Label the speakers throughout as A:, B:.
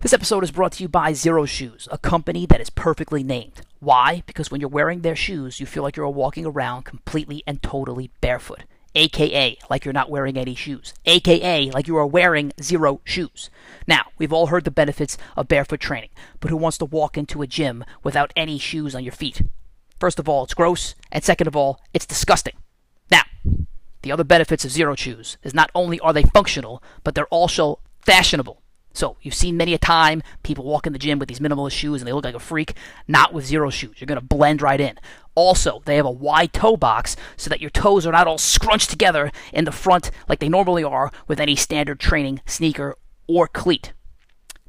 A: This episode is brought to you by Xero Shoes, a company that is perfectly named. Why? Because when you're wearing their shoes, you feel like you're walking around completely and totally barefoot. AKA, like you're not wearing any shoes. AKA, like you are wearing zero shoes. Now, we've all heard the benefits of barefoot training, but who wants to walk into a gym without any shoes on your feet? First of all, it's gross, and second of all, it's disgusting. Now, the other benefits of Xero Shoes is not only are they functional, but they're also fashionable. So you've seen many a time people walk in the gym with these minimalist shoes and they look like a freak. Not with Xero Shoes. You're going to blend right in. Also, they have a wide toe box so that your toes are not all scrunched together in the front like they normally are with any standard training sneaker or cleat.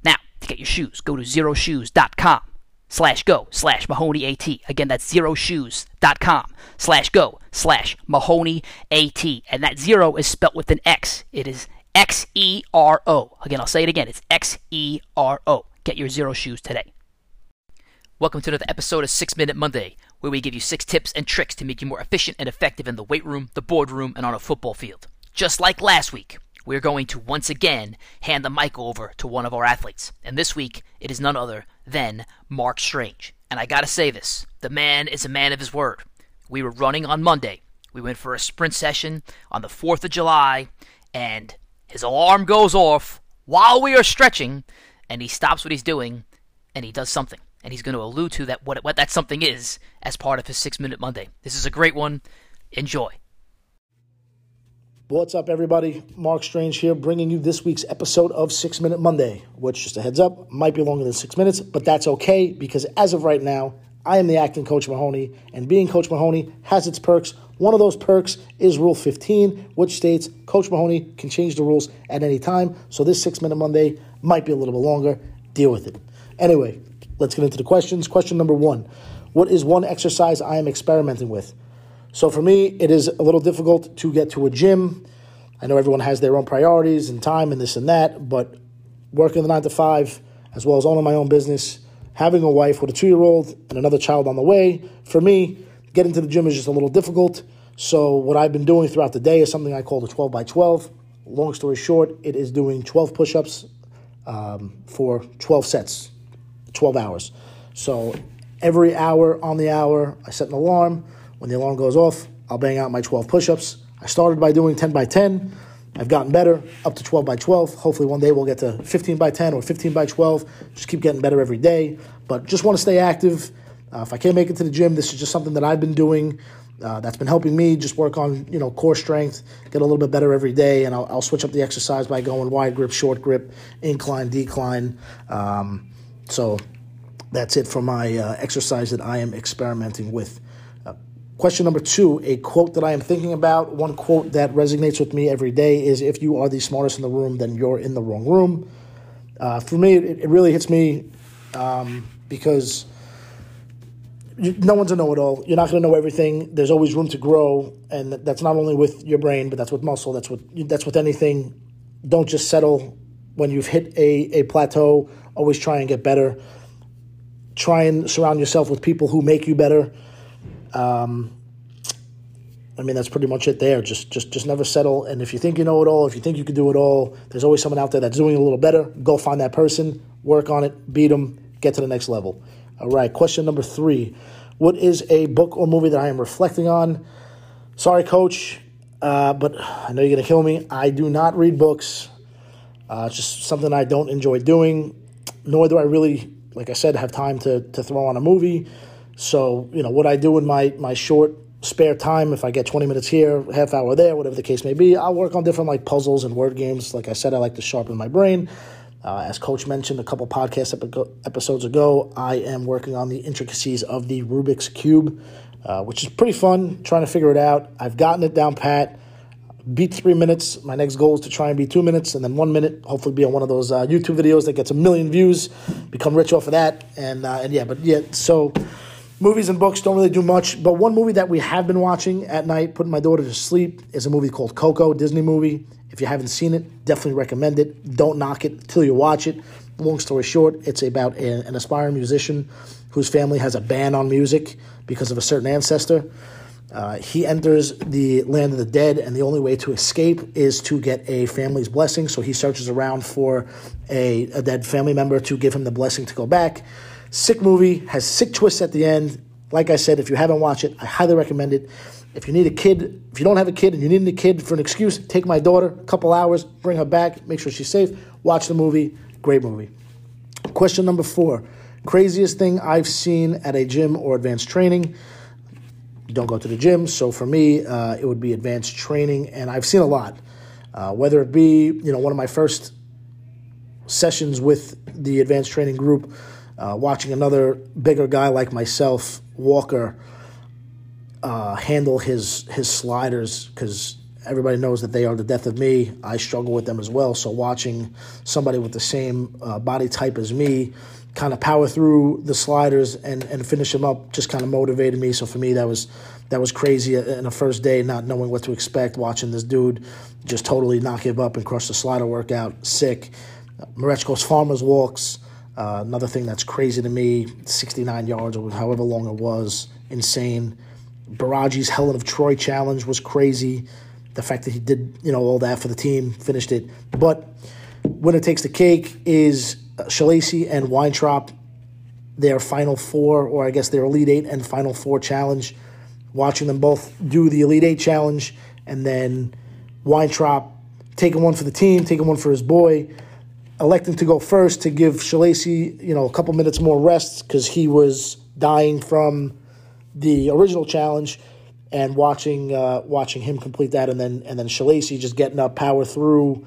A: Now, to get your shoes, go to xeroshoes.com slash go slash Mahoney AT. Again, that's xeroshoes.com slash go slash Mahoney AT. And that zero is spelt with an X. It is X E R O. Again, I'll say it again. It's X E R O. Get your Xero Shoes today. Welcome to another episode of 6 Minute Monday, where we give you six tips and tricks to make you more efficient and effective in the weight room, the boardroom, and on a football field. Just like last week, we're going to once again hand the mic over to one of our athletes. And this week, it is none other than Mark Strange. And I gotta say this the man is a man of his word. We were running on Monday. We went for a sprint session on the 4th of July, and his alarm goes off while we are stretching, and he stops what he's doing and he does something. And he's going to allude to that what, what that something is as part of his six minute Monday. This is a great one. Enjoy.
B: What's up, everybody? Mark Strange here, bringing you this week's episode of Six Minute Monday, which, just a heads up, might be longer than six minutes, but that's okay because as of right now, I am the acting Coach Mahoney, and being Coach Mahoney has its perks. One of those perks is Rule 15, which states Coach Mahoney can change the rules at any time. So this six minute Monday might be a little bit longer. Deal with it. Anyway, let's get into the questions. Question number one What is one exercise I am experimenting with? So for me, it is a little difficult to get to a gym. I know everyone has their own priorities and time and this and that, but working the nine to five, as well as owning my own business, having a wife with a two year old and another child on the way, for me, getting to the gym is just a little difficult. So, what I've been doing throughout the day is something I call the 12 by 12. Long story short, it is doing 12 push ups um, for 12 sets, 12 hours. So, every hour on the hour, I set an alarm. When the alarm goes off, I'll bang out my 12 push ups. I started by doing 10 by 10. I've gotten better up to 12 by 12. Hopefully, one day we'll get to 15 by 10 or 15 by 12. Just keep getting better every day. But just want to stay active. Uh, if I can't make it to the gym, this is just something that I've been doing. Uh, that's been helping me just work on you know core strength, get a little bit better every day, and I'll, I'll switch up the exercise by going wide grip, short grip, incline, decline. Um, so that's it for my uh, exercise that I am experimenting with. Uh, question number two: A quote that I am thinking about. One quote that resonates with me every day is, "If you are the smartest in the room, then you're in the wrong room." Uh, for me, it, it, really hits me um, because you, no one's a know-it-all. You're not going to know everything. There's always room to grow, and that's not only with your brain, but that's with muscle. That's with that's with anything. Don't just settle when you've hit a, a plateau. Always try and get better. Try and surround yourself with people who make you better. Um, I mean, that's pretty much it there. Just, just, just never settle. And if you think you know it all, if you think you can do it all, there's always someone out there that's doing a little better. Go find that person, work on it, beat them, get to the next level. All right, question number three. What is a book or movie that I am reflecting on? Sorry, coach, uh, but I know you're going to kill me. I do not read books. Uh, it's just something I don't enjoy doing, nor do I really, like I said, have time to, to throw on a movie. So, you know, what I do in my, my short spare time, if I get 20 minutes here, half hour there, whatever the case may be, I'll work on different like puzzles and word games. Like I said, I like to sharpen my brain. Uh, as Coach mentioned a couple podcast epi- episodes ago, I am working on the intricacies of the Rubik's Cube, uh, which is pretty fun, trying to figure it out. I've gotten it down pat. Beat three minutes. My next goal is to try and be two minutes, and then one minute. Hopefully, be on one of those uh, YouTube videos that gets a million views. Become rich off of that, and uh, and yeah, but yeah. So, movies and books don't really do much. But one movie that we have been watching at night, putting my daughter to sleep, is a movie called Coco, Disney movie. If you haven't seen it, definitely recommend it. Don't knock it till you watch it. Long story short, it's about an aspiring musician whose family has a ban on music because of a certain ancestor. Uh, he enters the land of the dead, and the only way to escape is to get a family's blessing. So he searches around for a, a dead family member to give him the blessing to go back. Sick movie, has sick twists at the end. Like I said, if you haven't watched it, I highly recommend it. If you need a kid, if you don't have a kid and you need a kid for an excuse, take my daughter, a couple hours, bring her back, make sure she's safe, watch the movie. Great movie. Question number four craziest thing I've seen at a gym or advanced training don't go to the gym. So for me, uh, it would be advanced training, and I've seen a lot. Uh, whether it be you know one of my first sessions with the advanced training group, uh, watching another bigger guy like myself, Walker, uh, handle his his sliders because everybody knows that they are the death of me. I struggle with them as well. So watching somebody with the same uh, body type as me kind of power through the sliders and, and finish them up just kind of motivated me. So for me, that was that was crazy in the first day, not knowing what to expect, watching this dude just totally not give up and crush the slider workout. Sick. Marechko's farmers walks. Uh, another thing that's crazy to me, 69 yards or however long it was, insane. Baraji's Helen of Troy challenge was crazy. The fact that he did, you know, all that for the team, finished it. But winner takes the cake is Shalacy and Weintraub, their Final Four, or I guess their Elite Eight and Final Four challenge. Watching them both do the Elite Eight challenge, and then Weintraub taking one for the team, taking one for his boy, electing to go first to give Shalacy, you know, a couple minutes more rest because he was dying from the original challenge, and watching uh, watching him complete that, and then and then Shalacy just getting up, power through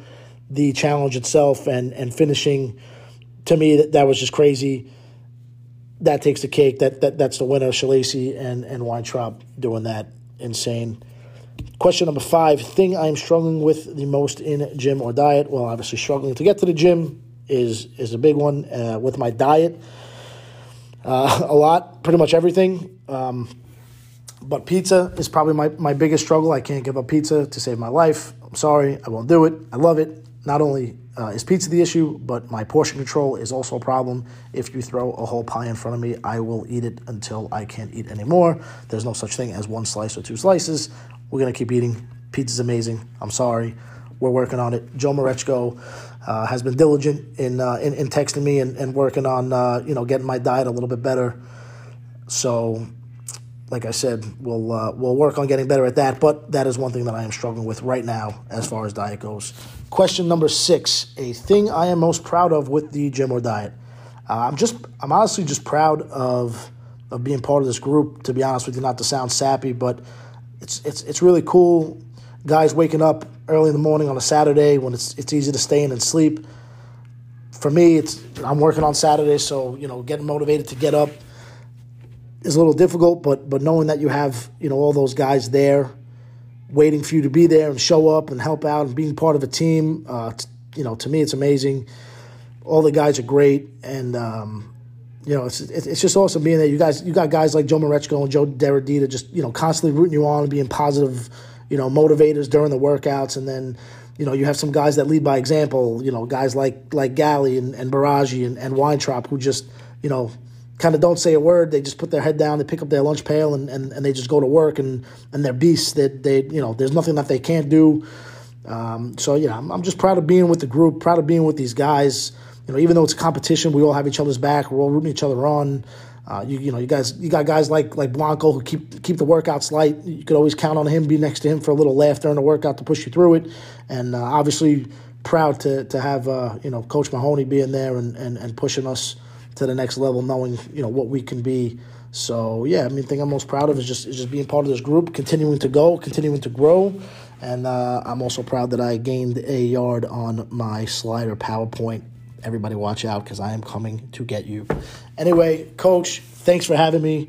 B: the challenge itself, and and finishing to me, that, that was just crazy. That takes the cake. That, that That's the winner, Shalacy and, and Weintraub doing that. Insane. Question number five thing I'm struggling with the most in gym or diet. Well, obviously, struggling to get to the gym is, is a big one. Uh, with my diet, uh, a lot, pretty much everything. Um, but pizza is probably my, my biggest struggle. I can't give up pizza to save my life. I'm sorry, I won't do it. I love it. Not only uh, is pizza the issue, but my portion control is also a problem. If you throw a whole pie in front of me, I will eat it until I can't eat anymore. There's no such thing as one slice or two slices. We're going to keep eating. Pizza's amazing. I'm sorry. We're working on it. Joe Marechko uh, has been diligent in, uh, in, in, texting me and, and working on uh, you know getting my diet a little bit better. So like I said, we'll uh, we'll work on getting better at that. But that is one thing that I am struggling with right now as far as diet goes. Question number six: A thing I am most proud of with the gym or diet. Uh, I'm just I'm honestly just proud of of being part of this group. To be honest with you, not to sound sappy, but it's it's it's really cool. Guys waking up early in the morning on a Saturday when it's it's easy to stay in and sleep. For me, it's I'm working on Saturday, so you know, getting motivated to get up is a little difficult, but but knowing that you have you know all those guys there, waiting for you to be there and show up and help out and being part of a team, uh, t- you know, to me it's amazing. All the guys are great, and um, you know it's it's just awesome being there. You guys, you got guys like Joe Marechko and Joe Deradita just you know constantly rooting you on and being positive, you know, motivators during the workouts, and then you know, you have some guys that lead by example, you know, guys like like Galley and, and Baraji and, and Weintraub who just, you know, kind of don't say a word. They just put their head down, they pick up their lunch pail, and, and, and they just go to work. And, and they're beasts. That they, you know, there's nothing that they can't do. Um, so yeah, I'm, I'm just proud of being with the group, proud of being with these guys. You know, even though it's a competition, we all have each other's back. We're all rooting each other on. Uh, you, you know, you guys, you got guys like like Blanco who keep keep the workouts light. You could always count on him, be next to him for a little laugh during the workout to push you through it. And uh, obviously, proud to to have uh, you know Coach Mahoney being there and, and, and pushing us to the next level, knowing you know what we can be. So yeah, I mean, the thing I'm most proud of is just is just being part of this group, continuing to go, continuing to grow, and uh, I'm also proud that I gained a yard on my slider PowerPoint. Everybody, watch out because I am coming to get you. Anyway, Coach, thanks for having me.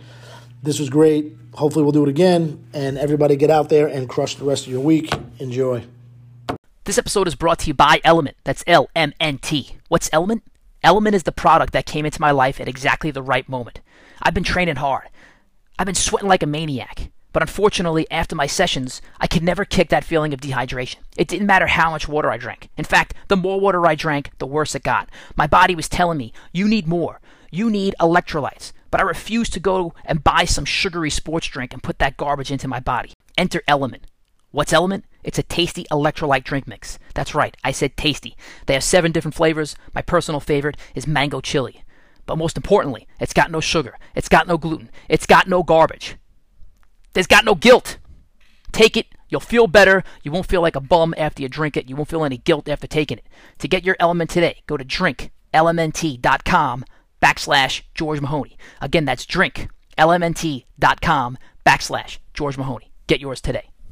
B: This was great. Hopefully, we'll do it again. And everybody, get out there and crush the rest of your week. Enjoy.
A: This episode is brought to you by Element. That's L M N T. What's Element? Element is the product that came into my life at exactly the right moment. I've been training hard. I've been sweating like a maniac. But unfortunately, after my sessions, I could never kick that feeling of dehydration. It didn't matter how much water I drank. In fact, the more water I drank, the worse it got. My body was telling me, you need more. You need electrolytes. but I refused to go and buy some sugary sports drink and put that garbage into my body. Enter Element. What's Element? It's a tasty electrolyte drink mix. That's right, I said tasty. They have seven different flavors. My personal favorite is mango chili. But most importantly, it's got no sugar, it's got no gluten, it's got no garbage. There's got no guilt. Take it, you'll feel better. You won't feel like a bum after you drink it. You won't feel any guilt after taking it. To get your element today, go to drinklmnt.com backslash George Mahoney. Again, that's drinklmnt.com backslash George Mahoney. Get yours today.